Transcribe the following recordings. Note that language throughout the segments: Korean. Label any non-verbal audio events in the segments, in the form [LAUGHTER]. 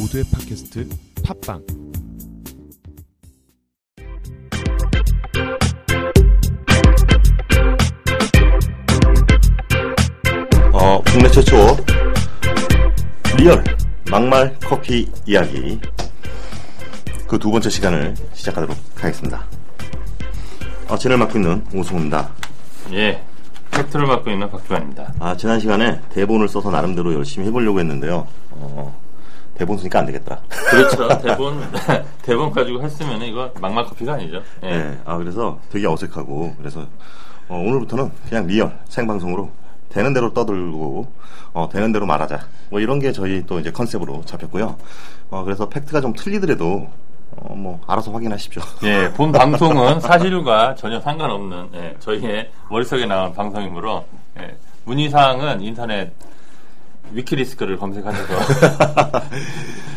모두의 팟캐스트 팟빵 어, 국내 최초 리얼 막말 커피 이야기 그 두 번째 시간을 시작하도록 하겠습니다. 어, 진을 맡고 있는 오승우입니다. 예. 팩트를 맡고 있는 박주환입니다. 아, 지난 시간에 대본을 써서 나름대로 열심히 해보려고 했는데요. 어, 대본 쓰니까 안 되겠더라. 그렇죠. [LAUGHS] 대본, 대본 가지고 했으면 이거 막말 커피가 아니죠. 예. 네, 아, 그래서 되게 어색하고, 그래서 어, 오늘부터는 그냥 리얼 생방송으로 되는 대로 떠들고, 어, 되는 대로 말하자. 뭐 이런 게 저희 또 이제 컨셉으로 잡혔고요. 어, 그래서 팩트가 좀 틀리더라도, 어, 뭐, 알아서 확인하십시오. [LAUGHS] 예, 본 방송은 [LAUGHS] 사실과 전혀 상관없는 예, 저희의 머릿속에 나온 방송이므로 예, 문의 사항은 인터넷 위키리스크를 검색하셔서 [LAUGHS]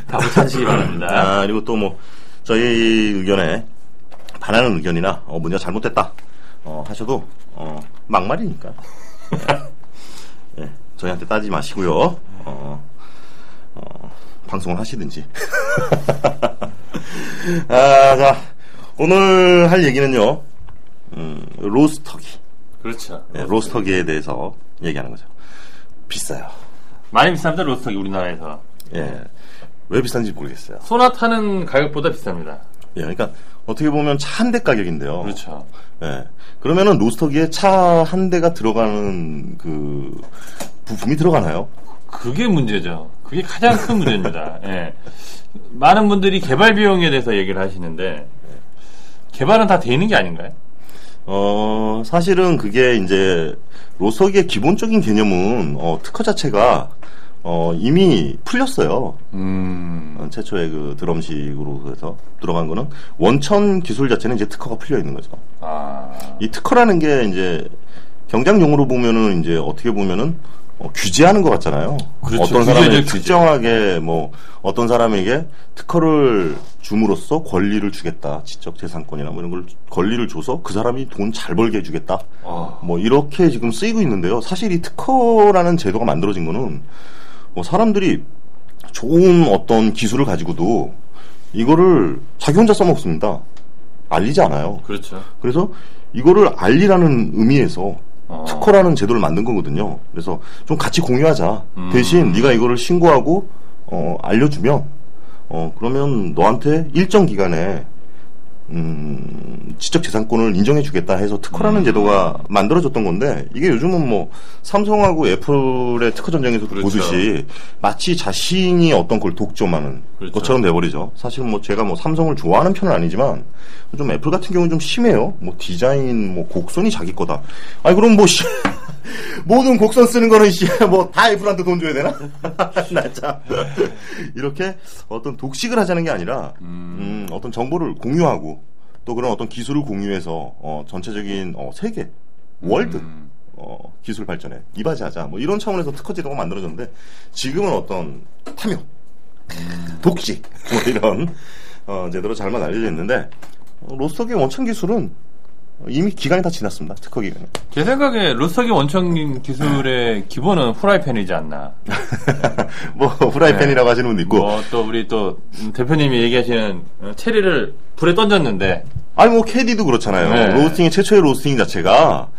답을 찾으시기 바랍니다. 아, 그리고 또 뭐, 저희 의견에 반하는 의견이나, 어, 문제가 잘못됐다. 어, 하셔도, 어, 막말이니까. [LAUGHS] 예, 저희한테 따지지 마시고요. 어, 어, 방송을 하시든지. [LAUGHS] 아, 자, 오늘 할 얘기는요, 음, 로스터기. 그렇죠. 예, 로스터기에 대해서 얘기하는 거죠. 비싸요. 많이 비쌉니다, 로스터기 우리나라에서. 예. 왜 비싼지 모르겠어요. 소나타는 가격보다 비쌉니다. 예, 그러니까 어떻게 보면 차 한 대 가격인데요. 그렇죠. 예. 그러면은 로스터기에 차 한 대가 들어가는 그 부품이 들어가나요? 그게 문제죠. 그게 가장 큰 문제입니다. [LAUGHS] 예. 많은 분들이 개발 비용에 대해서 얘기를 하시는데 개발은 다돼 있는 게 아닌가요? 어, 사실은 그게 이제 로스터기의 기본적인 개념은 어, 특허 자체가 어, 이미 풀렸어요. 음. 어, 최초의 그 드럼식으로 해서 들어간 거는 원천 기술 자체는 이제 특허가 풀려 있는 거죠. 아. 이 특허라는 게 이제 경장 용어로 보면은 이제 어떻게 보면은 어, 규제하는 것 같잖아요. 그렇죠. 어떤 규제. 특정하게 뭐 어떤 사람에게 특허를 줌으로써 권리를 주겠다. 지적 재산권이나 뭐 이런 걸 권리를 줘서 그 사람이 돈 잘 벌게 해주겠다. 어. 뭐 이렇게 지금 쓰이고 있는데요. 사실 이 특허라는 제도가 만들어진 거는 뭐 사람들이 좋은 어떤 기술을 가지고도 이거를 자기 혼자 써먹습니다. 알리지 않아요. 그렇죠. 그래서 이거를 알리라는 의미에서 어. 특허라는 제도를 만든 거거든요. 그래서 좀 같이 공유하자. 음. 대신 네가 이거를 신고하고 어, 알려주면 어 그러면 너한테 일정 기간에 음, 지적재산권을 인정해주겠다 해서 특허라는 음. 제도가 만들어졌던 건데 이게 요즘은 뭐 삼성하고 애플의 특허 전쟁에서 그렇죠. 보듯이 마치 자신이 어떤 걸 독점하는 그렇죠. 것처럼 돼버리죠. 사실 뭐 제가 뭐 삼성을 좋아하는 편은 아니지만 좀 애플 같은 경우는 좀 심해요. 뭐 디자인, 뭐 곡선이 자기 거다. 아니 그럼 뭐 씨, [LAUGHS] 모든 곡선 쓰는 거는 [LAUGHS] 뭐다 애플한테 돈 줘야 되나? [LAUGHS] 나 참. 이렇게 어떤 독식을 하자는 게 아니라 음, 어떤 정보를 공유하고 또 그런 어떤 기술을 공유해서 어, 전체적인 어, 세계 월드 음. 어, 기술 발전에 이바지하자 뭐 이런 차원에서 특허 제도가 만들어졌는데 지금은 어떤 탐욕, 독식 뭐 이런 어, 제도로 잘만 알려져 있는데 어, 로스터기의 원천 기술은 이미 기간이 다 지났습니다. 특허 기간이. 제 생각에 로스터기 원천 기술의 기본은 후라이팬이지 않나. [LAUGHS] 뭐 후라이팬이라고 하시는 분도 있고 뭐 또 우리 또 음, 대표님이 얘기하시는 어, 체리를 불에 던졌는데 아니 뭐 캐디도 그렇잖아요. 네. 로스팅의 최초의 로스팅 자체가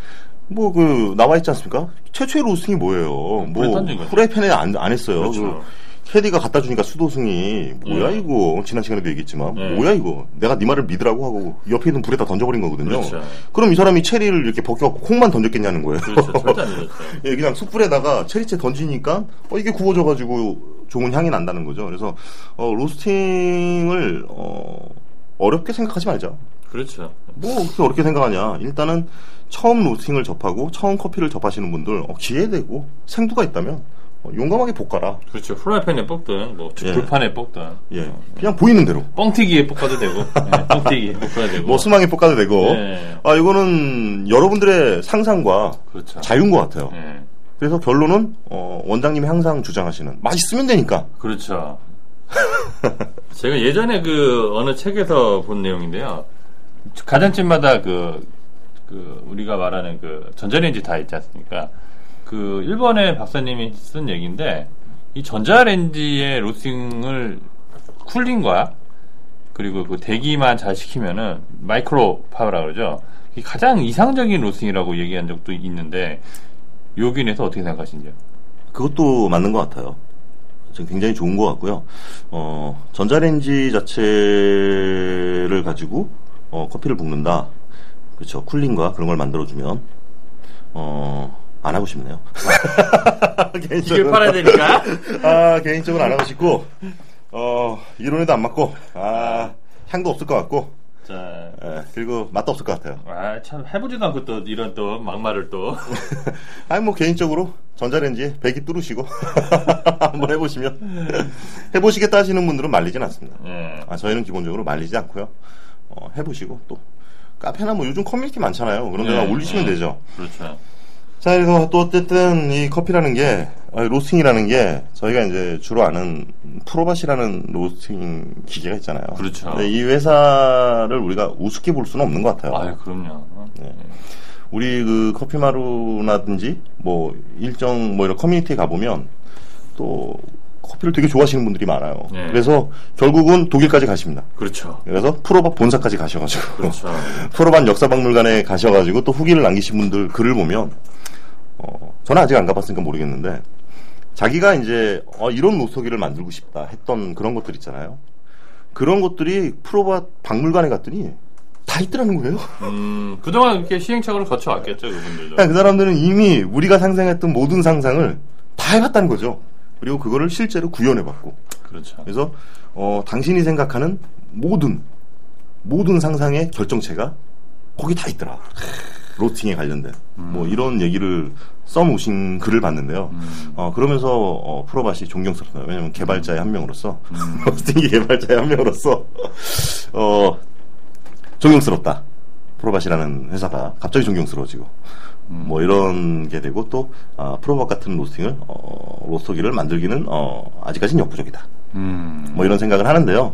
뭐 그 나와 있지 않습니까? 최초의 로스팅이 뭐예요? 뭐. 후라이팬에 안, 안 했어요. 그렇죠. 그 캐디가 갖다 주니까 수도승이 뭐야 네. 이거 지난 시간에도 얘기했지만 네. 뭐야 이거 내가 네 말을 믿으라고 하고 옆에 있는 불에다 던져버린 거거든요. 그렇죠. 그럼 이 사람이 체리를 이렇게 벗겨갖고 콩만 던졌겠냐는 거예요. 그렇죠. 절대 안 되겠죠. [LAUGHS] 예, 그냥 숯불에다가 체리채 던지니까 어, 이게 구워져가지고 좋은 향이 난다는 거죠. 그래서 어, 로스팅을 어, 어렵게 생각하지 말자. 그렇죠. 뭐 그렇게 어렵게 생각하냐? 일단은 처음 로스팅을 접하고 처음 커피를 접하시는 분들 어, 기회되고 생두가 있다면 어, 용감하게 볶아라. 그렇죠. 프라이팬에 볶든 뭐 예. 불판에 볶든 예, 그냥 보이는 대로. 뻥튀기에 볶아도 되고 [LAUGHS] 예, 뻥튀기에 볶아도 되고 뭐 수망에 볶아도 되고. 예. 아 이거는 여러분들의 상상과 그렇죠. 자유인 것 같아요. 예. 그래서 결론은 어, 원장님이 항상 주장하시는 맛있으면 되니까. 그렇죠. [LAUGHS] 제가 예전에 그 어느 책에서 본 내용인데요. 가정집마다 그, 그 우리가 말하는 그 전자레인지 다 있지 않습니까? 그 일본의 박사님이 쓴 얘기인데 이 전자레인지에 로스팅을 cooling과 그리고 그 대기만 잘 시키면은 microwave라 그러죠. 가장 이상적인 로스팅이라고 얘기한 적도 있는데 여기에서 어떻게 생각하시는지요? 그것도 맞는 것 같아요. 지금 굉장히 좋은 것 같고요. 어, 전자레인지 자체를 가지고 어, 커피를 볶는다. 그렇죠. cooling과 그런 걸 만들어주면 어, 안 하고 싶네요. [LAUGHS] 이게 팔아야 되니까. 아, 개인적으로 안 하고 싶고, 어, 이론에도 안 맞고, 아, 향도 없을 것 같고, 자, 예, 그리고 맛도 없을 것 같아요. 아, 참 해보지도 않고 또 이런 또 막말을 또. [LAUGHS] 아니, 뭐, 개인적으로 전자레인지에 배기 뚫으시고, [LAUGHS] 한번 해보시면, 해보시겠다 하시는 분들은 말리진 않습니다. 예. 아, 저희는 기본적으로 말리지 않고요. 어, 해보시고, 또, 카페나 뭐 요즘 커뮤니티 많잖아요. 그런 데다 네, 올리시면 네. 되죠. 그렇죠. 자, 그래서 또 어쨌든 이 커피라는 게, 아니, 로스팅이라는 게 저희가 이제 주로 아는 프로밧이라는 로스팅 기계가 있잖아요. 그렇죠. 이 회사를 우리가 우습게 볼 수는 없는 것 같아요. 아유, 그럼요. 네. 우리 그 커피마루라든지 뭐 일정 뭐 이런 커뮤니티에 가보면 또 커피를 되게 좋아하시는 분들이 많아요. 네. 그래서 결국은 독일까지 가십니다. 그렇죠. 그래서 프로바 본사까지 가셔가지고 그렇죠. [LAUGHS] 프로반 역사박물관에 가셔가지고 또 후기를 남기신 분들 글을 보면 어, 저는 아직 안 가봤으니까 모르겠는데 자기가 이제 어, 이런 노서기를 만들고 싶다 했던 그런 것들 있잖아요. 그런 것들이 프로바 박물관에 갔더니 다 있더라는 거예요. 음, 그동안 이렇게 시행착오를 거쳐왔겠죠, 그분들도. 그러니까 그 사람들은 이미 우리가 상상했던 모든 상상을 다 해봤다는 거죠. 그리고 그거를 실제로 구현해봤고. 그렇죠. 그래서 어, 당신이 생각하는 모든 모든 상상의 결정체가 거기 다 있더라. 로팅에 관련된 뭐 이런 얘기를 써놓으신 글을 봤는데요. 어, 그러면서 어, 프로바시 존경스럽습니다. 왜냐하면 개발자의 한 명으로서 [LAUGHS] 로스팅기 개발자의 한 명으로서 [LAUGHS] 어, 존경스럽다. 프로바시라는 회사가 갑자기 존경스러워지고 뭐 이런 게 되고 또 아, 프로바 같은 로스팅을 어, 로스터기를 만들기는 어, 아직까지는 역부족이다. 음, 뭐 이런 생각을 하는데요.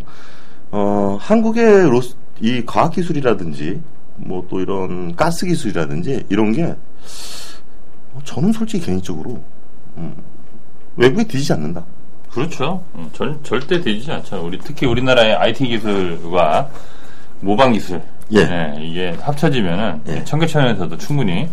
어, 한국의 로스, 이 과학기술이라든지, 뭐 또 이런 가스 기술이라든지, 이런 게, 어, 저는 솔직히 개인적으로, 음, 외국에 뒤지지 않는다. 그렇죠. 음, 절, 절대 되지 않죠. 우리, 특히 우리나라의 IT 기술과 모방 기술. 예. 네, 이게 합쳐지면은 예. 청계천에서도 충분히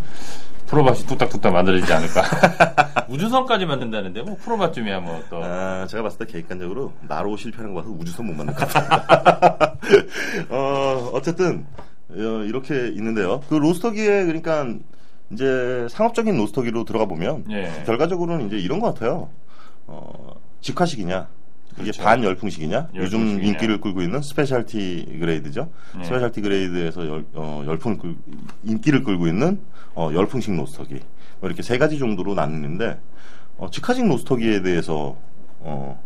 프로밭이 뚝딱뚝딱 만들어지지 않을까. [LAUGHS] 우주선까지 만든다는데 뭐 프로밭쯤이 야 뭐 또. 아, 제가 봤을 때 개인적으로 나로 실패하는 거 봐서 우주선 못 만들 것 같아요. [LAUGHS] [LAUGHS] 어, 어쨌든, 어, 이렇게 있는데요. 그 로스터기에, 그러니까, 이제 상업적인 로스터기로 들어가 보면, 예. 결과적으로는 이제 이런 것 같아요. 어, 직화식이냐, 이게 그렇죠. 반열풍식이냐, 요즘 열풍식이냐. 인기를 끌고 있는 specialty grade죠. 네. specialty grade에서 열, 어, 열풍을 끌, 인기를 끌고 있는 어, 열풍식 로스터기. 뭐 이렇게 세 가지 정도로 나누는데, 어, 직화식 로스터기에 대해서, 어,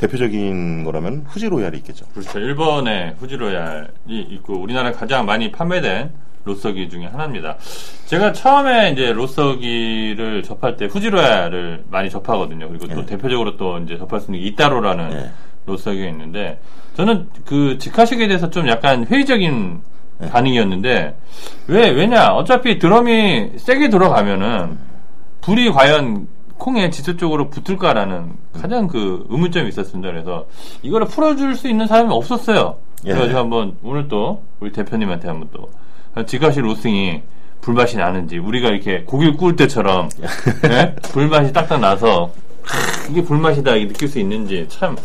대표적인 거라면 후지 로얄이 있겠죠. 그렇죠. 일본의 후지로얄이 있고 우리나라에 가장 많이 판매된 로스터기 중에 하나입니다. 제가 처음에 이제 로스터기를 접할 때 후지로얄을 많이 접하거든요. 그리고 또 네. 대표적으로 또 이제 접할 수 있는 게 이따로라는 네. 로서기가 있는데 저는 그 직화식에 대해서 좀 약간 회의적인 네. 반응이었는데 왜 왜냐 어차피 드럼이 세게 들어가면은 불이 과연 콩에 직접적으로 붙을까라는 가장 그 의문점이 있었습니다. 그래서 이거를 풀어줄 수 있는 사람이 없었어요. 예. 그래가지고 한번 오늘 또 우리 대표님한테 한번 또 지가시 로스팅이 불맛이 나는지 우리가 이렇게 고기를 구울 때처럼 예? 불맛이 딱딱 나서 크, 이게 불맛이다 이렇게 느낄 수 있는지 참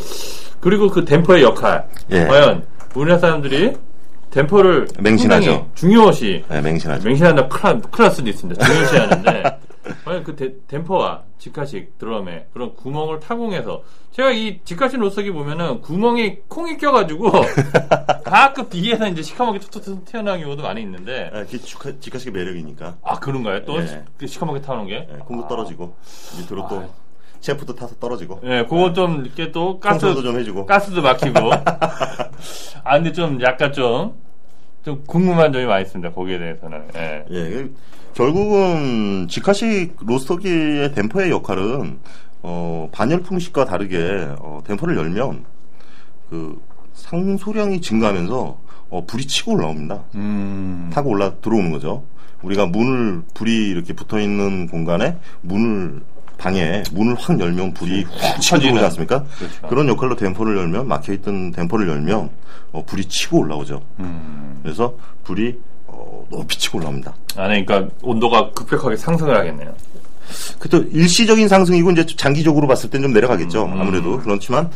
그리고 그 댐퍼의 역할 예. 과연 우리나라 사람들이 댐퍼를 맹신하죠. 중요시 네, 맹신하죠. 맹신한다 클라, 클날 수도 있습니다. 중요시 하는데 [LAUGHS] 과연 그 데- 댐퍼와 직화식 드럼에 그런 구멍을 타공해서 제가 이 직화식 로석이 보면은 구멍이 콩이 껴가지고 [LAUGHS] 가끔 뒤에서 이제 시커멓게 툭툭툭 튀어나온 경우도 많이 있는데 아, 그게 직화, 직화식의 매력이니까. 아 그런가요? 또 예. 그 시커멓게 타오는 게? 예, 콩도 떨어지고, 밑으로 또, 아. 셰프도 타서 떨어지고, 예, 그거 좀 이렇게 또 가스 청소도 좀 해주고. 가스도 막히고. [LAUGHS] 아 근데 좀 약간 좀 좀 궁금한 점이 많이 있습니다. 거기에 대해서는. 예. 예, 그 결국은 직화식 로스터기의 댐퍼의 역할은 어, 반열풍식과 다르게 어, 댐퍼를 열면 그 상소량이 증가하면서 어, 불이 치고 올라옵니다. 음. 타고 올라 들어오는 거죠. 우리가 문을 불이 이렇게 붙어 있는 공간에 문을 방에 문을 확 열면 불이 훅 치고. 들어오지 않습니까? 그렇죠. 그런 역할로 댐퍼를 열면 막혀있던 댐퍼를 열면 어, 불이 치고 올라오죠. 음. 그래서 불이 어, 높이 치고 올라옵니다. 아, 네, 그러니까 온도가 급격하게 상승을 하겠네요. 그또 일시적인 상승이고 이제 장기적으로 봤을 땐 좀 내려가겠죠. 음. 아무래도 그렇지만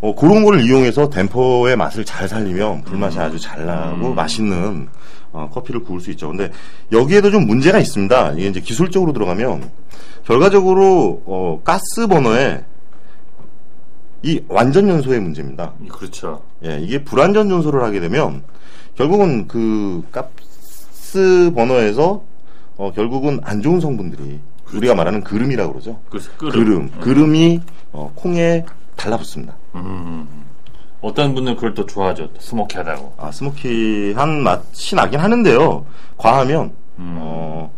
어, 그런 거를 이용해서 댐퍼의 맛을 잘 살리면 불맛이 아주 잘 나고 음. 맛있는 어, 커피를 구울 수 있죠. 근데 여기에도 좀 문제가 있습니다. 이게 이제 기술적으로 들어가면 결과적으로 어, 가스 버너에 이 완전 연소의 문제입니다. 그렇죠. 예, 이게 불완전 연소를 하게 되면 결국은 그 가스 버너에서 어, 결국은 안 좋은 성분들이 우리가 말하는 그름이라고 그러죠. 그래서 끓음. 그름, 그름이 어, 콩에 달라붙습니다. 음. 어떤 분은 그걸 또 좋아하죠. 또 스모키하다고. 아, 스모키한 맛이 나긴 하는데요. 과하면 음. 어,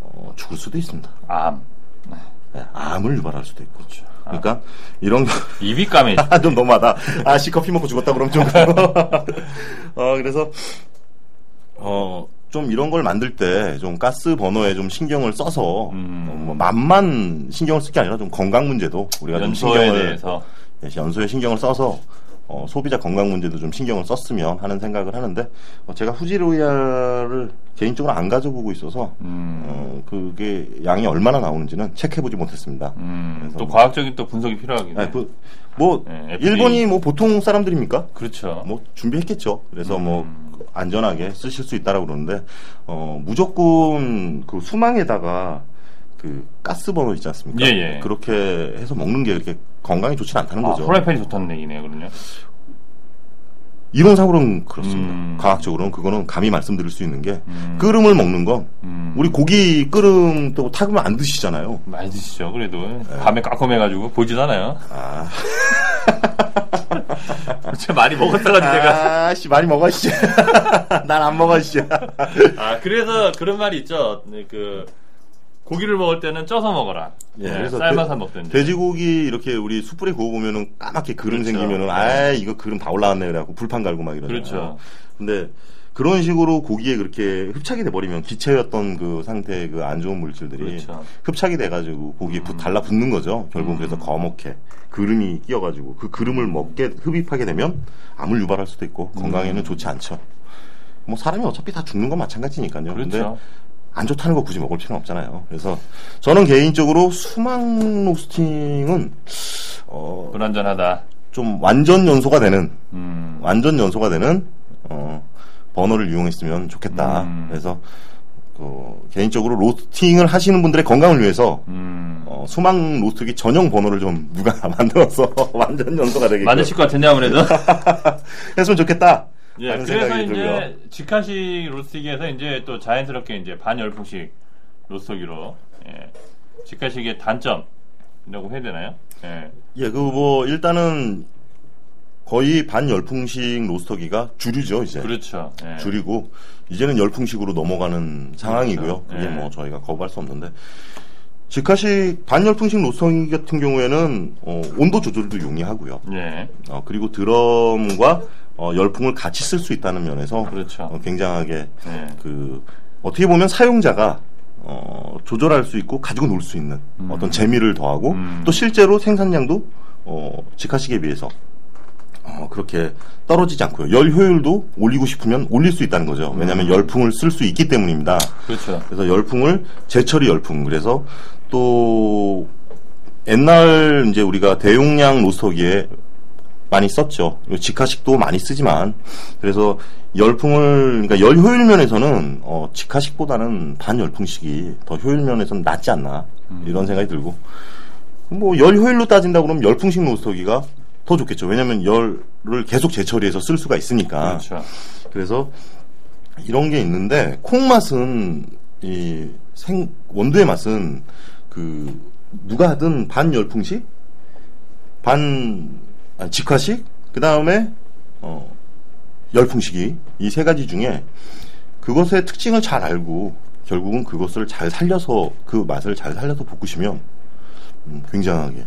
어, 죽을 수도 있습니다. 암. 예, 암을 유발할 수도 있고. 그러니까 이런 거 입이 까매. [LAUGHS] 아, 좀 너무하다. 아, 씨 커피 먹고 죽었다 그러면 좀. [LAUGHS] 어, 그래서, 어, 좀 이런 걸 만들 때 좀 가스 버너에 좀 신경을 써서, 음. 어, 뭐 맛만 신경을 쓸 게 아니라 좀 건강 문제도 우리가 좀 신경을, 대해서. 예, 연소에 신경을 써서, 어, 소비자 건강 문제도 좀 신경을 썼으면 하는 생각을 하는데, 어, 제가 후지로이아를 개인적으로 안 가져보고 있어서, 음. 어, 그게 양이 얼마나 나오는지는 체크해보지 못했습니다. 음, 또 뭐- 과학적인 또 분석이 필요하긴 해. 아, 그, 뭐, 네. 일본이 뭐 보통 사람들입니까? 그렇죠. 뭐 준비했겠죠. 그래서 뭐 음. 안전하게 쓰실 수 있다라고 그러는데 어 무조건 그 수망에다가 그 가스 버너 있지 않습니까? 예, 예. 그렇게 해서 먹는 게 그렇게 건강에 좋지 않다는 아, 거죠. 프라이팬이 좋다는 얘기네요, 그러면. 이론상으로는 그렇습니다. 음. 과학적으로는 그거는 감히 말씀드릴 수 있는 게 음. 끓음을 먹는 건 음. 우리 고기 끓음 또 탁으면 안 드시잖아요. 많이 드시죠, 그래도. 밤에 까꼼해가지고 보지도 않아요. 네. 아, [LAUGHS] 진짜 많이 먹었다가지 내가. 아, 씨 많이 먹어 씨. [LAUGHS] 난안 먹어 씨. 아, 그래서 그런 말이 있죠. 네, 그, 고기를 먹을 때는 쪄서 먹어라. 예, 네, 그래서 삶아서 돼- 먹든지. 돼지고기 이렇게 우리 숯불에 구워 보면은 까맣게 그름 그렇죠. 생기면은 아 이거 그름 다 올라왔네 그래갖고 불판 갈고 막 이러잖아요. 그렇죠. 근데 그런 식으로 고기에 그렇게 흡착이 돼버리면 기체였던 그 상태의 그 안 좋은 물질들이 그렇죠. 흡착이 돼가지고 고기에 부- 달라붙는 거죠. 결국 음. 그래서 거먹게 그름이 끼어가지고 그 그름을 먹게 흡입하게 되면 암을 유발할 수도 있고 음. 건강에는 좋지 않죠. 뭐 사람이 어차피 다 죽는 건 마찬가지니까요. 근데 그렇죠. 안 좋다는 거 굳이 먹을 필요는 없잖아요. 그래서 저는 개인적으로 수망 로스팅은 어, 불안전하다. 좀 완전 연소가 되는 음. 완전 연소가 되는 어, 버너를 이용했으면 좋겠다. 음. 그래서 그, 개인적으로 로스팅을 하시는 분들의 건강을 위해서 음. 어, 수망 로스트기 전용 버너를 좀 누가 [LAUGHS] 만들어서 [LAUGHS] 완전 연소가 되게 맞으실 것 같은데, 아무래도. [LAUGHS] 했으면 좋겠다. 예, 그래서 이제 들고요. 직화식 로스틱에서 이제 또 자연스럽게 이제 반열풍식 로스터기로 예, 직화식의 단점이라고 해야 되나요? 예, 예, 그 뭐 일단은 거의 반열풍식 로스터기가 주류죠 이제. 그렇죠. 예. 줄이고 이제는 열풍식으로 넘어가는 상황이고요. 그렇죠. 그게 예. 뭐 저희가 거부할 수 없는데 직화식 반열풍식 로스터기 같은 경우에는 어, 온도 조절도 용이하고요. 예, 어, 그리고 드럼과 어, 열풍을 같이 쓸 수 있다는 면에서 그렇죠. 어, 굉장하게 예. 그 어떻게 보면 사용자가 어, 조절할 수 있고 가지고 놀 수 있는 어떤 재미를 더하고 음. 또 실제로 생산량도 어, 직화식에 비해서 어, 그렇게 떨어지지 않고요. 열 효율도 올리고 싶으면 올릴 수 있다는 거죠. 왜냐하면 열풍을 쓸 수 있기 때문입니다. 그렇죠. 그래서 열풍을 제철이 열풍 그래서 또 옛날 이제 우리가 대용량 로스터기에 많이 썼죠. 직화식도 많이 쓰지만 그래서 열풍을 그러니까 열 효율 면에서는 어, 직화식보다는 반열풍식이 더 효율 면에서는 낫지 않나 이런 생각이 들고 뭐 열 효율로 따진다 그러면 열풍식 로스터기가 더 좋겠죠. 왜냐하면 열을 계속 재처리해서 쓸 수가 있으니까. 그렇죠. 그래서 이런 게 있는데 콩 맛은 이 생 원두의 맛은 그 누가 하든 반 열풍식, 반 아니, 직화식, 그 다음에 어 열풍식이 이 세 가지 중에 그것의 특징을 잘 알고 결국은 그것을 잘 살려서 그 맛을 잘 살려서 볶으시면 음, 굉장하게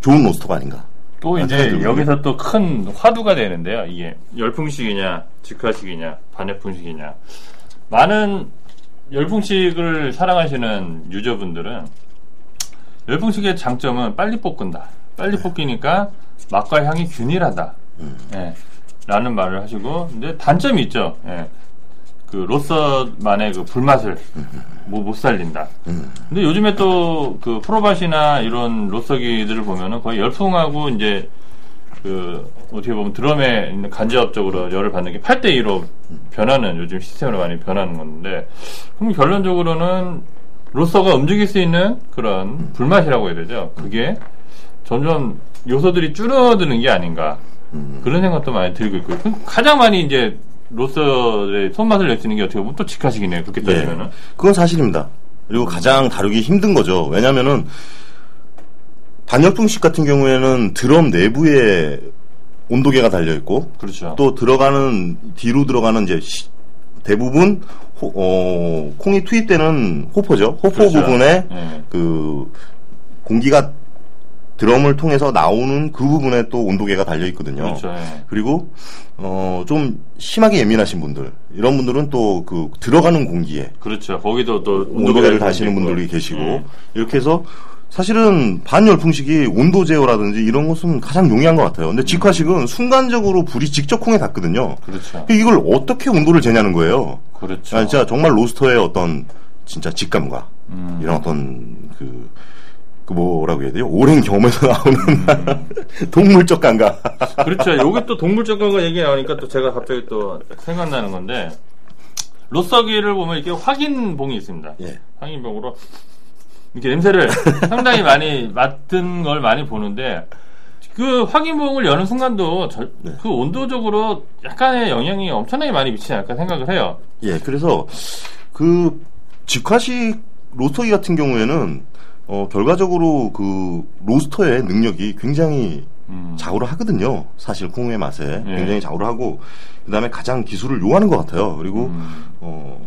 좋은 로스터가 아닌가. 또 이제. 여기서 또 큰 화두가 되는데요. 이게 열풍식이냐, 직화식이냐, 반열풍식이냐. 많은 열풍식을 사랑하시는 유저분들은 열풍식의 장점은 빨리 볶은다. 빨리 볶이니까 맛과 향이 균일하다. 예, 라는 말을 하시고, 근데 단점이 있죠. 예. 그 로서만의 그 불맛을 뭐 못 살린다. 근데 요즘에 또 그 프로밭이나 이런 로서기들을 보면은 거의 열풍하고 이제 그 어떻게 보면 드럼에 있는 간접적으로 열을 받는 게 8대 2로 변하는 요즘 시스템으로 많이 변하는 건데 그럼 결론적으로는 로서가 움직일 수 있는 그런 불맛이라고 해야 되죠. 그게 점점 요소들이 줄어드는 게 아닌가 그런 생각도 많이 들고 있고요. 그럼 가장 많이 이제 로서의 손맛을 낼 수 있는 게 어떻게 보면 또 직화식이네요. 그렇게 예. 따지면은. 그건 사실입니다. 그리고 가장 다루기 힘든 거죠. 왜냐면은 반열풍식 같은 경우에는 드럼 내부에 온도계가 달려 있고 그렇죠. 또 들어가는 뒤로 들어가는 이제 시- 대부분 호- 어, 콩이 투입되는 호포죠. 호포 그렇죠. 부분에 예. 그 공기가 드럼을 통해서 나오는 그 부분에 또 온도계가 달려 있거든요. 그렇죠. 예. 그리고 어, 좀 심하게 예민하신 분들 이런 분들은 또 그 들어가는 공기에 그렇죠. 거기도 또 온도계를 다시는. 분들이 계시고 예. 이렇게 해서 사실은 반열풍식이 온도 제어라든지 이런 것은 가장 용이한 것 같아요. 근데 직화식은 순간적으로 불이 직접 콩에 닿거든요. 그렇죠. 이걸 어떻게 온도를 재냐는 거예요. 그렇죠. 아, 진짜 정말 로스터의 어떤 진짜 직감과 음. 이런 어떤 그, 그 뭐라고 해야 돼요? 오랜 경험에서 [LAUGHS] 나오는 [LAUGHS] 동물적 감각. 그렇죠. 여기 또 동물적 과거 얘기 나오니까 또 제가 갑자기 또 생각나는 건데 로서기를 보면 이렇게 확인봉이 있습니다. 예. 확인봉으로 이렇게 냄새를 상당히 많이 [LAUGHS] 맡은 걸 많이 보는데 그 확인봉을 여는 순간도 저- 네. 그 온도적으로 약간의 영향이 엄청나게 많이 미치지 않을까 생각을 해요. 예, 그래서 그 직화식 로스터기 같은 경우에는 어, 결과적으로 그 로스터의 능력이 굉장히 음. 좌우를 하거든요. 사실 콩의 맛에 예. 굉장히 좌우를 하고 그다음에 가장 기술을 요하는 것 같아요. 그리고 음. 어,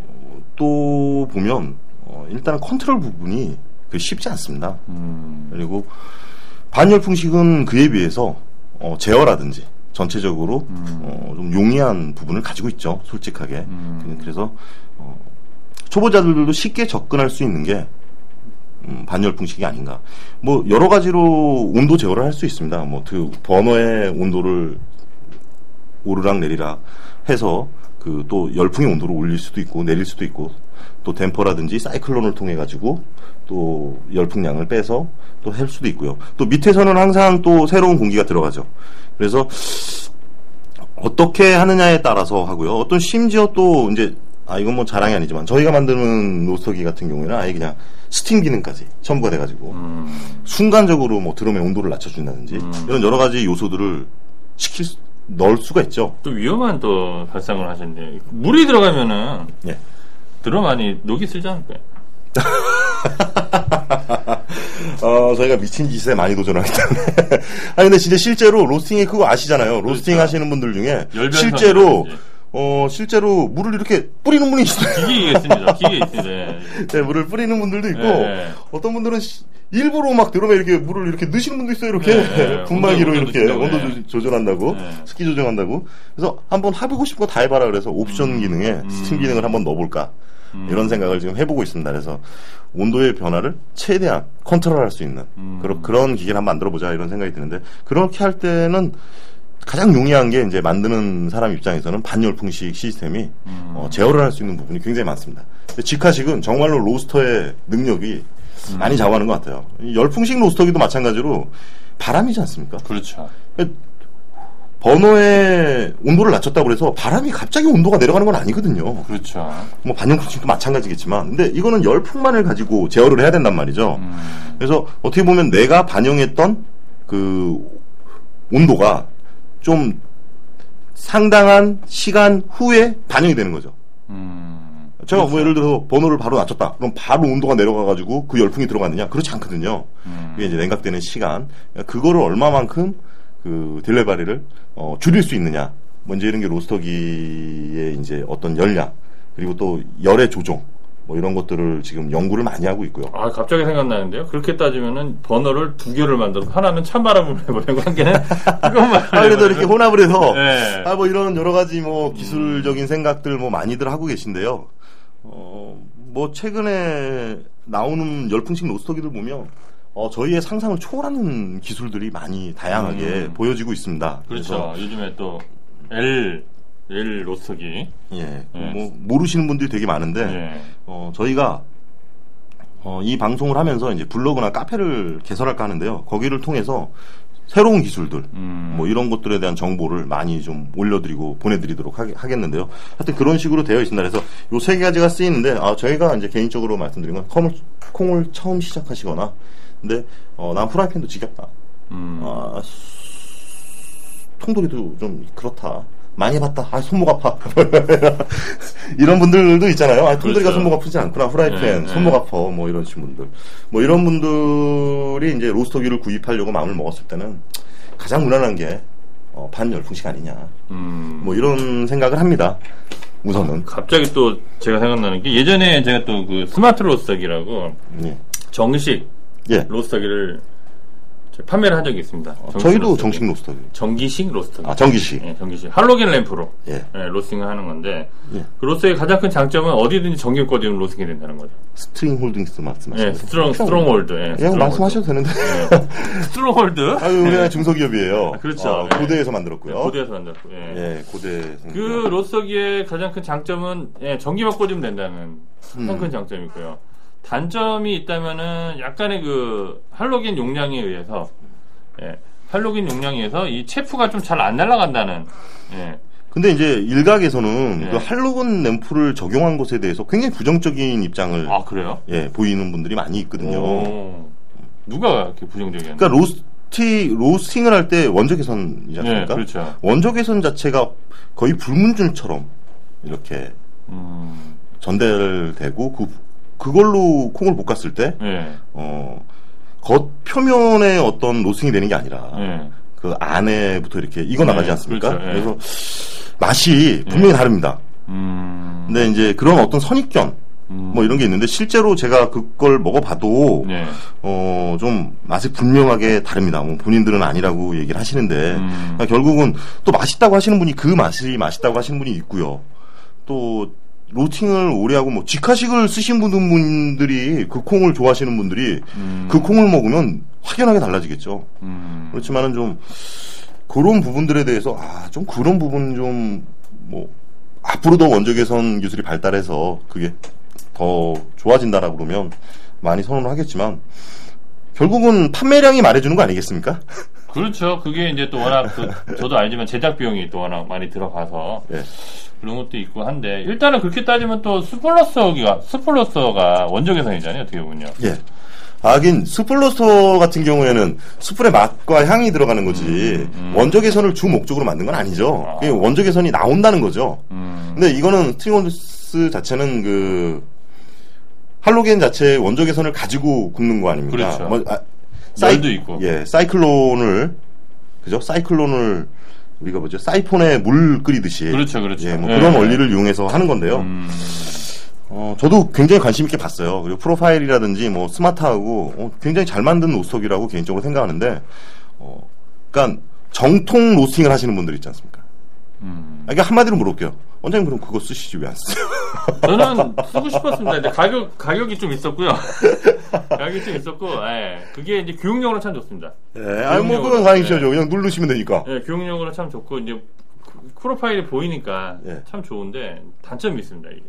또 보면 어, 일단은 컨트롤 부분이 그 쉽지 않습니다. 음. 그리고 반열풍식은 그에 비해서 어, 제어라든지 전체적으로 어, 좀 용이한 부분을 가지고 있죠. 솔직하게. 음. 그래서 어, 초보자들도 쉽게 접근할 수 있는 게 음, 반열풍식이 아닌가. 뭐 여러 가지로 온도 제어를 할 수 있습니다. 뭐 그 버너의 온도를 오르락 내리락 해서 그 또 열풍의 온도를 올릴 수도 있고 내릴 수도 있고 또 댐퍼라든지 사이클론을 통해 가지고 또 열풍량을 빼서 또 할 수도 있고요. 또 밑에서는 항상 또 새로운 공기가 들어가죠. 그래서 어떻게 하느냐에 따라서 하고요. 어떤 심지어 또 이제 아 이건 뭐 자랑이 아니지만 저희가 만드는 로스터기 같은 경우에는 아예 그냥 스팀 기능까지 첨부가 돼가지고 음. 순간적으로 뭐 드럼의 온도를 낮춰준다든지 이런 여러 가지 요소들을 시킬 수- 넣을 수가 있죠. 또 위험한 또 발상을 하셨는데 물이 들어가면은 예. 드럼 안이 녹이 쓰지 않을까요? [LAUGHS] 어, 저희가 미친 짓에 많이 때문에. [LAUGHS] 아니, 근데 진짜 실제로 로스팅이 그거 아시잖아요. 로스팅 그렇죠. 하시는 분들 중에 실제로. 어, 실제로 물을 이렇게 뿌리는 분이 있어요. 기계 있습니다. 기계 있습니다. 예. [LAUGHS] 네, 물을 뿌리는 분들도 있고, 네. 어떤 분들은 시- 일부러 막 드럼에 이렇게 물을 이렇게 넣으시는 분도 있어요. 이렇게 네, 네. [LAUGHS] 분무기로 이렇게 온도 네. 조- 조절한다고, 네. 습기 조정한다고. 그래서 한번 해보고 싶은 거 다 해봐라. 그래서 옵션 기능에 스팀 기능을 한번 넣어볼까. 음. 이런 생각을 지금 해보고 있습니다. 그래서 온도의 변화를 최대한 컨트롤할 수 있는 음. 그런 그런 기계를 한번 만들어보자 이런 생각이 드는데 그렇게 할 때는 가장 용이한 게 이제 만드는 사람 입장에서는 반열풍식 시스템이 음. 어, 제어를 할 수 있는 부분이 굉장히 많습니다. 직화식은 정말로 로스터의 능력이 음. 많이 좌우하는 것 같아요. 이 열풍식 로스터기도 마찬가지로 바람이지 않습니까? 그렇죠. 버너의 온도를 낮췄다고 해서 바람이 갑자기 온도가 내려가는 건 아니거든요. 그렇죠. 뭐 반영풍식도 마찬가지겠지만, 근데 이거는 열풍만을 가지고 제어를 해야 된단 말이죠. 음. 그래서 어떻게 보면 내가 반영했던 그 온도가 좀 상당한 시간 후에 반영이 되는 거죠. 음. 제가 뭐 예를 들어서 번호를 바로 낮췄다. 그럼 바로 온도가 내려가가지고 그 열풍이 들어가느냐? 그렇지 않거든요. 음. 그게 이제 냉각되는 시간. 그거를 얼마만큼 그 딜레바리를 어, 줄일 수 있느냐. 먼저 이런 게 로스터기의 이제 어떤 열량 그리고 또 열의 조정 뭐 이런 것들을 지금 연구를 많이 하고 있고요. 아, 갑자기 생각나는데요. 그렇게 따지면은 버너를 두 개를 만들어서 하나는 찬바람을 [LAUGHS] 해보내고 한 개는 [LAUGHS] 뜨거운 아, 그래도 이렇게 혼합을 해서 네. 아뭐 이런 여러 가지 뭐 기술적인 생각들 뭐 많이들 하고 계신데요. 어, 뭐 최근에 나오는 열풍식 로스터기들 보면 어, 저희의 상상을 초월하는 기술들이 많이 다양하게 음. 보여지고 있습니다. 그렇죠. 요즘에 또 L L 로스터기. 예, 예. 뭐 모르시는 분들이 되게 많은데 예. 어, 저희가 어, 이 방송을 하면서 이제 블로그나 카페를 개설할까 하는데요. 거기를 통해서 새로운 기술들, 음. 뭐 이런 것들에 대한 정보를 많이 좀 올려드리고 보내드리도록 하 겠는데요 하여튼 그런 식으로 되어 있습니다. 그래서 요 세 가지가 쓰이는데, 아, 저희가 이제 개인적으로 말씀드린 건 콩을, 콩을 처음 시작하시거나, 근데, 어, 난 프라이팬도 지겹다. 음. 아, 통돌이도 좀 그렇다. 많이 해봤다. 아, 손목 아파. [LAUGHS] 이런 분들도 있잖아요. 아, 통돌이가 그렇죠. 손목 아프지 않구나. 프라이팬, 네, 네. 손목 아파. 뭐 이러신 분들. 뭐 이런 분들이 이제 로스터기를 구입하려고 마음을 먹었을 때는 가장 무난한 게, 어, 반열풍식 아니냐. 음. 뭐 이런 생각을 합니다. 우선은. 갑자기 또 제가 생각나는 게 예전에 제가 또 그 스마트 로스터기라고 예. 정식 예. 로스터기를 판매를 한 적이 있습니다. 정식 저희도 로스터기. 정식 로스터기. 전기식 로스터기. 아, 전기식. 예, 전기식. 할로겐 램프로 예. 예, 로스팅을 하는 건데 예. 그 로스의 가장 큰 장점은 어디든지 전기 꺼지면 로스팅이 된다는 거죠. 스트롱홀드 말씀하시는 예, 스트롱 스트롱홀드. 예, 예, 스트롱홀드. 말씀하셔도 되는데. [LAUGHS] 스트롱홀드. 아유, 우리나라 중소기업이에요. 아, 그렇죠. 어, 예. 고대에서 만들었고요. 고대에서 만들었고. 예. 예, 고대. 그 로스터기의 가장 큰 장점은 예, 전기만 꽂으면 된다는 가장 음. 큰 장점이고요. 단점이 있다면은 약간의 그 할로겐 용량에 의해서 예, 할로겐 용량에 의해서 이 chaff가 좀 잘 안 날아간다는 예, 근데 이제 일각에서는 예. 그 할로겐 램프를 적용한 것에 대해서 굉장히 부정적인 입장을 아 그래요? 예, 보이는 분들이 많이 있거든요. 오. 누가 이렇게 부정적이었나요? 그러니까 로스티 로스팅을 할 때 원적 개선이지 예, 않습니까? 그렇죠. 원적 개선 자체가 거의 불문줄처럼 이렇게 음, 전달되고 그 그걸로 콩을 볶았을 때 예, 어, 겉 표면에 어떤 로스팅이 되는 게 아니라 예. 그 안에부터 이렇게 익어 나가지 네, 않습니까? 그렇죠, 예. 그래서 맛이 분명히 다릅니다. 음, 근데 이제 그런 어떤 선입견 음, 뭐 이런 게 있는데 실제로 제가 그걸 먹어봐도 네. 어좀 맛이 분명하게 다릅니다. 뭐 본인들은 아니라고 얘기를 하시는데 음. 그러니까 결국은 또 맛있다고 하시는 분이 그 맛이 맛있다고 하시는 분이 있고요. 또 로팅을 오래 하고 뭐 직화식을 쓰신 분들- 분들이 그 콩을 좋아하시는 분들이 음. 그 콩을 먹으면 확연하게 달라지겠죠. 음, 그렇지만은 좀 그런 부분들에 대해서 아 좀 그런 부분 좀 뭐 앞으로 더 원적 개선 기술이 발달해서 그게 더 좋아진다라고 그러면 많이 선언을 하겠지만 결국은 판매량이 말해주는 거 아니겠습니까? 그렇죠. 그게 이제 또 워낙 그, 저도 알지만 제작 비용이 또 워낙 많이 들어가서 예. 그런 것도 있고 한데 일단은 그렇게 따지면 또 스플러서가 스플러서가 원적 개선이잖아요. 어떻게 보면요. 예. 하긴 스플로스터 같은 경우에는 스플의 맛과 향이 들어가는 거지 음. 원적 개선을 주 목적으로 만든 건 아니죠. 아. 그게 원적 개선이 나온다는 거죠. 음, 근데 이거는 스트링원스 자체는 그 할로겐 자체의 원적 개선을 가지고 굽는 거 아닙니까? 그렇죠. 뭐, 아, 열도 있고. 예, 사이클론을 그죠? 사이클론을 우리가 뭐죠? 사이폰에 물 끓이듯이 그렇죠, 그렇죠. 예, 뭐 예. 그런 원리를 이용해서 하는 건데요. 음, 어, 저도 굉장히 관심 있게 봤어요. 그리고 프로파일이라든지 뭐 스마트하고 어, 굉장히 잘 만든 로스터기라고 개인적으로 생각하는데, 어, 그러니까 정통 로스팅을 하시는 분들 있지 않습니까? 음. 아, 그러니까 한마디로 물어볼게요. 원장님 그럼 그거 쓰시지 왜 안 쓰세요? 저는 쓰고 싶었습니다. 근데 가격 가격이 좀 있었고요. [LAUGHS] [LAUGHS] 좀 있었고, 예, 그게 이제 교육용으로 참 좋습니다. 예, 아니 뭐 그건 다행이죠. 그냥 누르시면 되니까. 예, 교육용으로 참 좋고 이제 그- 프로파일이 보이니까 예. 참 좋은데 단점이 있습니다. 이게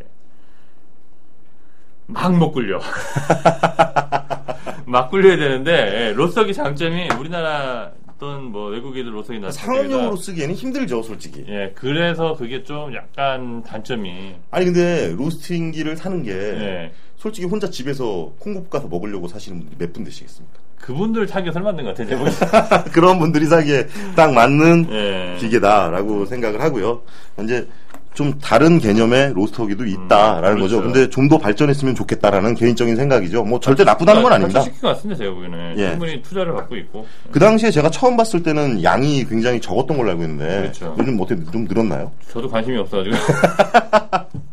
막 못 굴려. [LAUGHS] 막 굴려야 되는데 예, 로스터기 장점이 우리나라 어떤 뭐 외국인들 로스터기 나 상업용으로 쓰기에는 힘들죠, 솔직히. 예, 그래서 그게 좀 약간 단점이 아니 근데 로스팅기를 사는 게 예. 솔직히 혼자 집에서 콩 볶아서 먹으려고 사시는 분들이 몇 분 되시겠습니까? 그분들 타겟을 만든 것 같아요. [LAUGHS] 그런 분들이 사기에 딱 맞는 예. 기계다라고 생각을 하고요. 이제 좀 다른 개념의 로스터기도 있다라는 음, 거죠. 그렇죠. 근데 좀 더 발전했으면 좋겠다라는 개인적인 생각이죠. 뭐 절대 나쁘다는 건 아닙니다. 시킨 것 같습니다. 제가 보기에는 예. 충분히 투자를 받고 있고. 그 당시에 제가 처음 봤을 때는 양이 굉장히 적었던 걸로 알고 있는데 그렇죠. 요즘 어떻게 좀 늘었나요? 저도 관심이 없어가지고. [LAUGHS]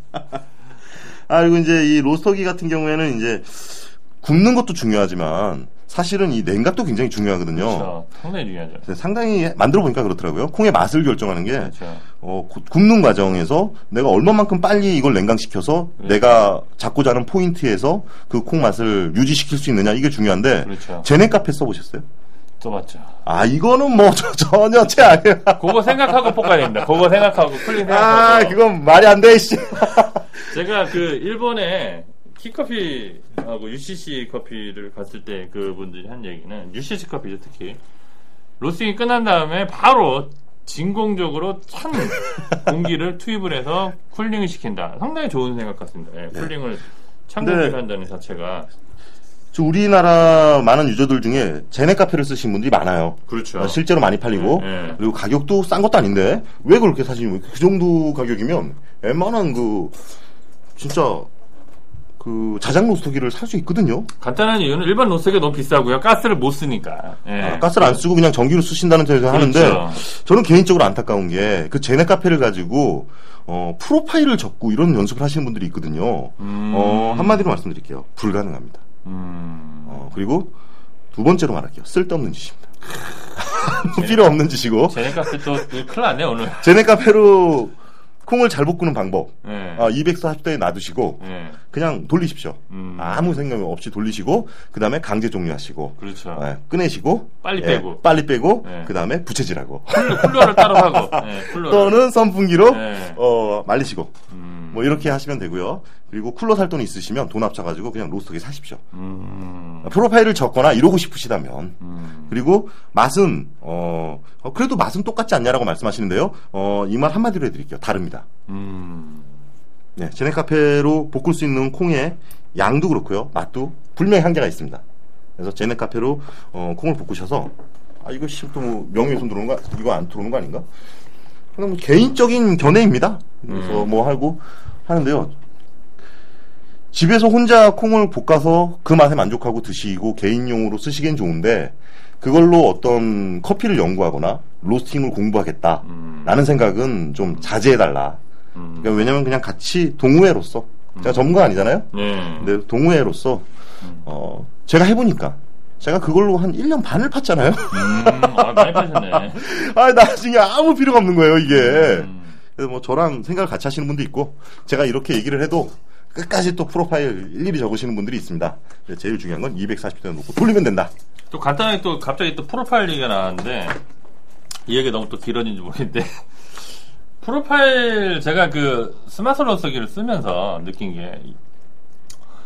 아, 그리고 이제 이 로스터기 같은 경우에는 이제 굽는 것도 중요하지만 사실은 이 냉각도 굉장히 중요하거든요. 그렇죠. 상당히 중요하죠. 상당히 만들어 보니까 그렇더라고요. 콩의 맛을 결정하는 게 그렇죠. 어, 구- 굽는 과정에서 내가 얼마만큼 빨리 이걸 냉각시켜서 그렇죠. 내가 잡고자 하는 포인트에서 그 콩 맛을 유지시킬 수 있느냐 이게 중요한데 그렇죠. 제네 카페 써보셨어요? 써봤죠. 아 이거는 뭐 저- [LAUGHS] 전혀 제 아니에요. 그거 생각하고 볶아야 됩니다. 그거 생각하고 쿨링 생각하고. 아 그건 말이 안 돼. 씨. [LAUGHS] 제가 그 일본에 키커피하고 UCC 커피를 갔을 때 그분들이 한 얘기는 UCC 커피죠 특히 로스팅이 끝난 다음에 바로 진공적으로 찬 [LAUGHS] 공기를 투입을 해서 cooling을 시킨다. 상당히 좋은 생각 같습니다. 예, cooling을 찬 네. 공기를 한다는 자체가 저 우리나라 많은 유저들 중에 Gene Cafe를 쓰신 분들이 많아요. 그렇죠. 어, 실제로 많이 팔리고 네, 네. 그리고 가격도 싼 것도 아닌데 왜 그렇게 사시는? 그 정도 가격이면 웬만한 그 진짜 그 자작 로스터기를 살 수 있거든요. 간단한 이유는 일반 로스가 너무 비싸고요. 가스를 못 쓰니까. 예. 아, 가스를 안 쓰고 그냥 전기로 쓰신다는 점에서 하는데 그렇죠. 저는 개인적으로 안타까운 게 그 제네 카페를 가지고 어, 프로파일을 적고 이런 연습을 하시는 분들이 있거든요. 음. 어, 한마디로 말씀드릴게요. 불가능합니다. 음. 어, 그리고 두 번째로 말할게요. 쓸데없는 짓입니다. [LAUGHS] 필요 없는 짓이고 제네가스 또 큰일 났네 오늘. 제네 카페로 콩을 잘 볶는 방법. 예. 아, 240도에 놔두시고 예. 그냥 돌리십시오. 음. 아무 생각 없이 돌리시고 그 다음에 강제 종료하시고 그렇죠. 예, 꺼내시고 빨리 예, 빼고. 빨리 빼고 예. 그 다음에 부채질하고 쿨러, 쿨러를 따로 하고. 예, 쿨러를. 또는 선풍기로 네. 어, 말리시고 음. 뭐 이렇게 하시면 되고요. 그리고 쿨러 살 돈 있으시면 돈 합쳐가지고 그냥 로스터기 사십시오. 음. 프로파일을 적거나 이러고 싶으시다면 음. 그리고 맛은 어, 어, 그래도 맛은 똑같지 않냐라고 말씀하시는데요. 어, 이 말 한마디로 해드릴게요. 다릅니다. 음. 네, 제네 카페로 볶을 수 있는 콩의 양도 그렇고요. 맛도 분명히 한계가 있습니다. 그래서 제네 카페로 어, 콩을 볶으셔서 아 이거 씨또뭐 명예훼손 들어오는 거 이거 안 들어오는 거 아닌가? 그냥 뭐 개인적인 견해입니다. 그래서 음. 뭐 하고 하는데요. 집에서 혼자 콩을 볶아서 그 맛에 만족하고 드시고 개인용으로 쓰시기엔 좋은데 그걸로 어떤 커피를 연구하거나 로스팅을 공부하겠다라는 음. 생각은 좀 자제해달라. 음. 그러니까 왜냐면 그냥 같이 동호회로서 제가 전문가 아니잖아요. 네. 근데 동호회로서 어 제가 해보니까 제가 그걸로 한 1년 반을 팠잖아요. 음. 아, 많이 파셨네. [LAUGHS] 아 나중에 아무 필요가 없는 거예요 이게. 음. 그래서 뭐 저랑 생각을 같이 하시는 분도 있고 제가 이렇게 얘기를 해도 끝까지 또 프로파일 일일이 적으시는 분들이 있습니다. 제일 중요한 건 240도 놓고 돌리면 된다. 또 간단하게 또 갑자기 또 프로파일 얘기가 나왔는데 이 얘기 너무 또 길어진지 모르겠는데 [LAUGHS] 프로파일 제가 그 스마트 로서기를 쓰면서 느낀 게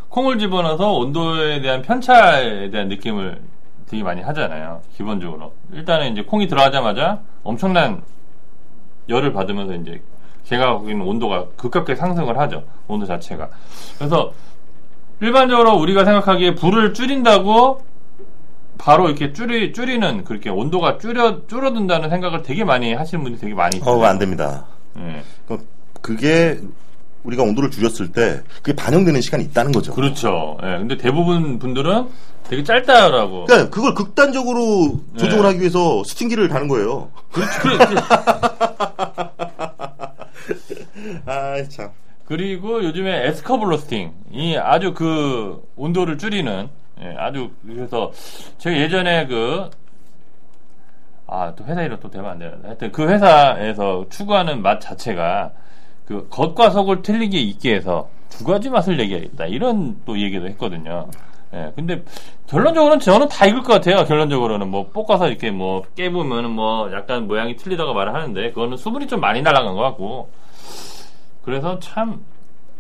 콩을 집어넣어서 온도에 대한 편차에 대한 느낌을 되게 많이 하잖아요. 기본적으로. 일단은 이제 콩이 들어가자마자 엄청난 열을 받으면서 이제 제가 있는 온도가 급격하게 상승을 하죠. 온도 자체가. 그래서 일반적으로 우리가 생각하기에 불을 줄인다고 바로 이렇게 줄이, 줄이는 그렇게 온도가 줄여, 줄어든다는 생각을 되게 많이 하시는 분들이 되게 많이 있어요. 어, 안 됩니다. 예. 그- 그게 우리가 온도를 줄였을 때 그게 반영되는 시간이 있다는 거죠. 그렇죠. 예. 근데 대부분 분들은 되게 짧다라고. 그러니까 그걸 극단적으로 조정을 네. 하기 위해서 스팅기를 다는 거예요. 그렇죠. 그래, [LAUGHS] 그래. 아 참. 그리고 요즘에 에스커블 로스팅이 아주 그 온도를 줄이는 예, 아주 그래서 제가 예전에 그 아, 또 회사 이름 또 대면 안 되는데. 하여튼 그 회사에서 추구하는 맛 자체가 그 겉과 속을 틀리게 있게 해서 두 가지 맛을 내야겠다. 이런 또 얘기도 했거든요. 예, 근데 결론적으로는 저는 다 익을 것 같아요. 결론적으로는 뭐 볶아서 이렇게 뭐 깨보면은 뭐 약간 모양이 틀리다고 말을 하는데 그거는 수분이 좀 많이 날아간 것 같고 그래서 참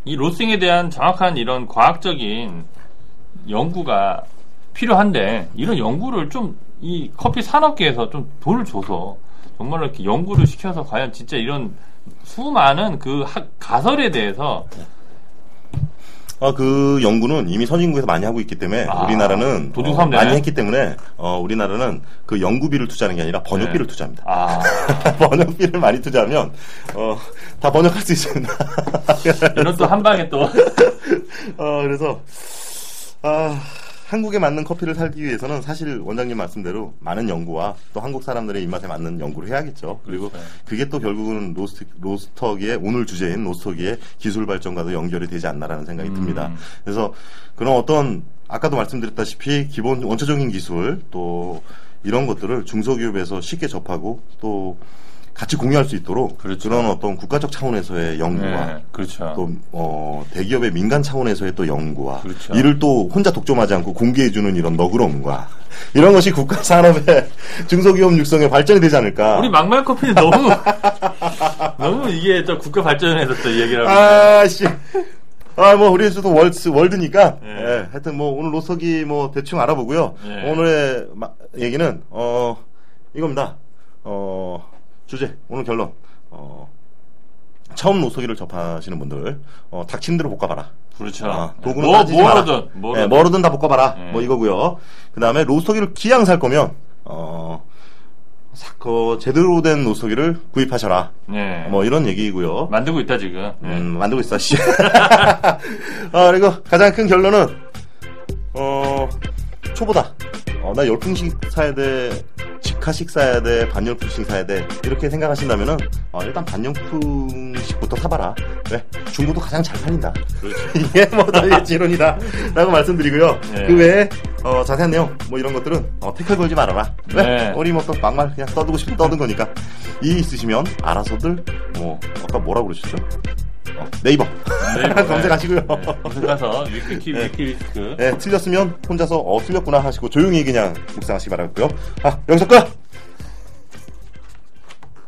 이 로스팅에 대한 정확한 이런 과학적인 연구가 필요한데 이런 연구를 좀 이 커피 산업계에서 좀 돈을 줘서 정말로 이렇게 연구를 시켜서 과연 진짜 이런 수많은 그 학- 가설에 대해서 아, 그 연구는 이미 선진국에서 많이 하고 있기 때문에 아, 우리나라는 도중 어. 많이 했기 때문에 어, 우리나라는 그 연구비를 투자하는 게 아니라 번역비를 네. 투자합니다. 아 [LAUGHS] 번역비를 많이 투자하면 어, 다 번역할 수 있습니다. 이런 또 한 방에 또 [LAUGHS] 어, 그래서 아, 한국에 맞는 커피를 살기 위해서는 사실 원장님 말씀대로 많은 연구와 또 한국 사람들의 입맛에 맞는 연구를 해야겠죠. 그리고 그렇죠. 그게 또 결국은 로스트, 로스터기의 오늘 주제인 로스터기의 기술 발전과도 연결이 되지 않나라는 생각이 음. 듭니다. 그래서 그런 어떤 아까도 말씀드렸다시피 기본 원초적인 기술 또 이런 것들을 중소기업에서 쉽게 접하고 또 같이 공유할 수 있도록 그렇죠. 런 어떤 국가적 차원에서의 연구와 네, 그렇죠. 또 어, 대기업의 민간 차원에서의 또 연구와 그렇죠. 이를 또 혼자 독점하지 않고 공개해주는 이런 너그러움과 이런 것이 국가 산업의 [LAUGHS] 중소기업 육성에 발전이 되지 않을까. 우리 막말 커피는 너무 [LAUGHS] 너무 이게 또 국가 발전에서 또 얘기를 하고 아, 씨. 아, 뭐, 우리 도 월드, 월드니까. 예. 예, 하여튼 뭐, 오늘 로석이 뭐, 대충 알아보고요. 예. 오늘의 마- 얘기는, 어, 이겁니다. 어, 주제, 오늘 결론. 어, 처음 로석이를 접하시는 분들, 어, 닥친 대로 볶아봐라. 그렇죠. 아, 도구는 뭐, 따지지 마라. 뭐로든 뭐로든 예, 뭐로든 다 볶아봐라. 예. 뭐 이거고요. 그 다음에 로스터기를 기왕 살 거면 어, 사- 그 제대로 된 로스터기를 구입하셔라. 네. 뭐 이런 얘기고요. 만들고 있다 지금. 네. 음, 만들고 있어. 씨. 아, [LAUGHS] 그리고 가장 큰 결론은 어, 초보다. 어, 나 열풍식 사야 돼. 직화식 사야 돼. 반열풍식 사야 돼. 이렇게 생각하신다면은 어, 일단 반열풍식부터 사봐라. 왜? 중고도 가장 잘 팔린다. 그렇죠. [LAUGHS] 이게 뭐 저희의 [LAUGHS] 지론이다. 라고 말씀드리고요. 네. 그 외에, 어, 자세한 내용, 뭐 이런 것들은, 어, 태클 걸지 말아라. 왜? 네. 우리 뭐 또 막말 그냥 떠들고 싶으면 떠든 거니까. 이 있으시면 알아서들, 뭐, 아까 뭐라고 그러셨죠? 어, 네이버. 네이버, [LAUGHS] 검색하시고요. 네. 검색해서 위키키 위키리스크. 네, 틀렸으면 혼자서, 어, 틀렸구나 하시고 조용히 그냥 묵상하시기 바라고요 아, 여기서 끝!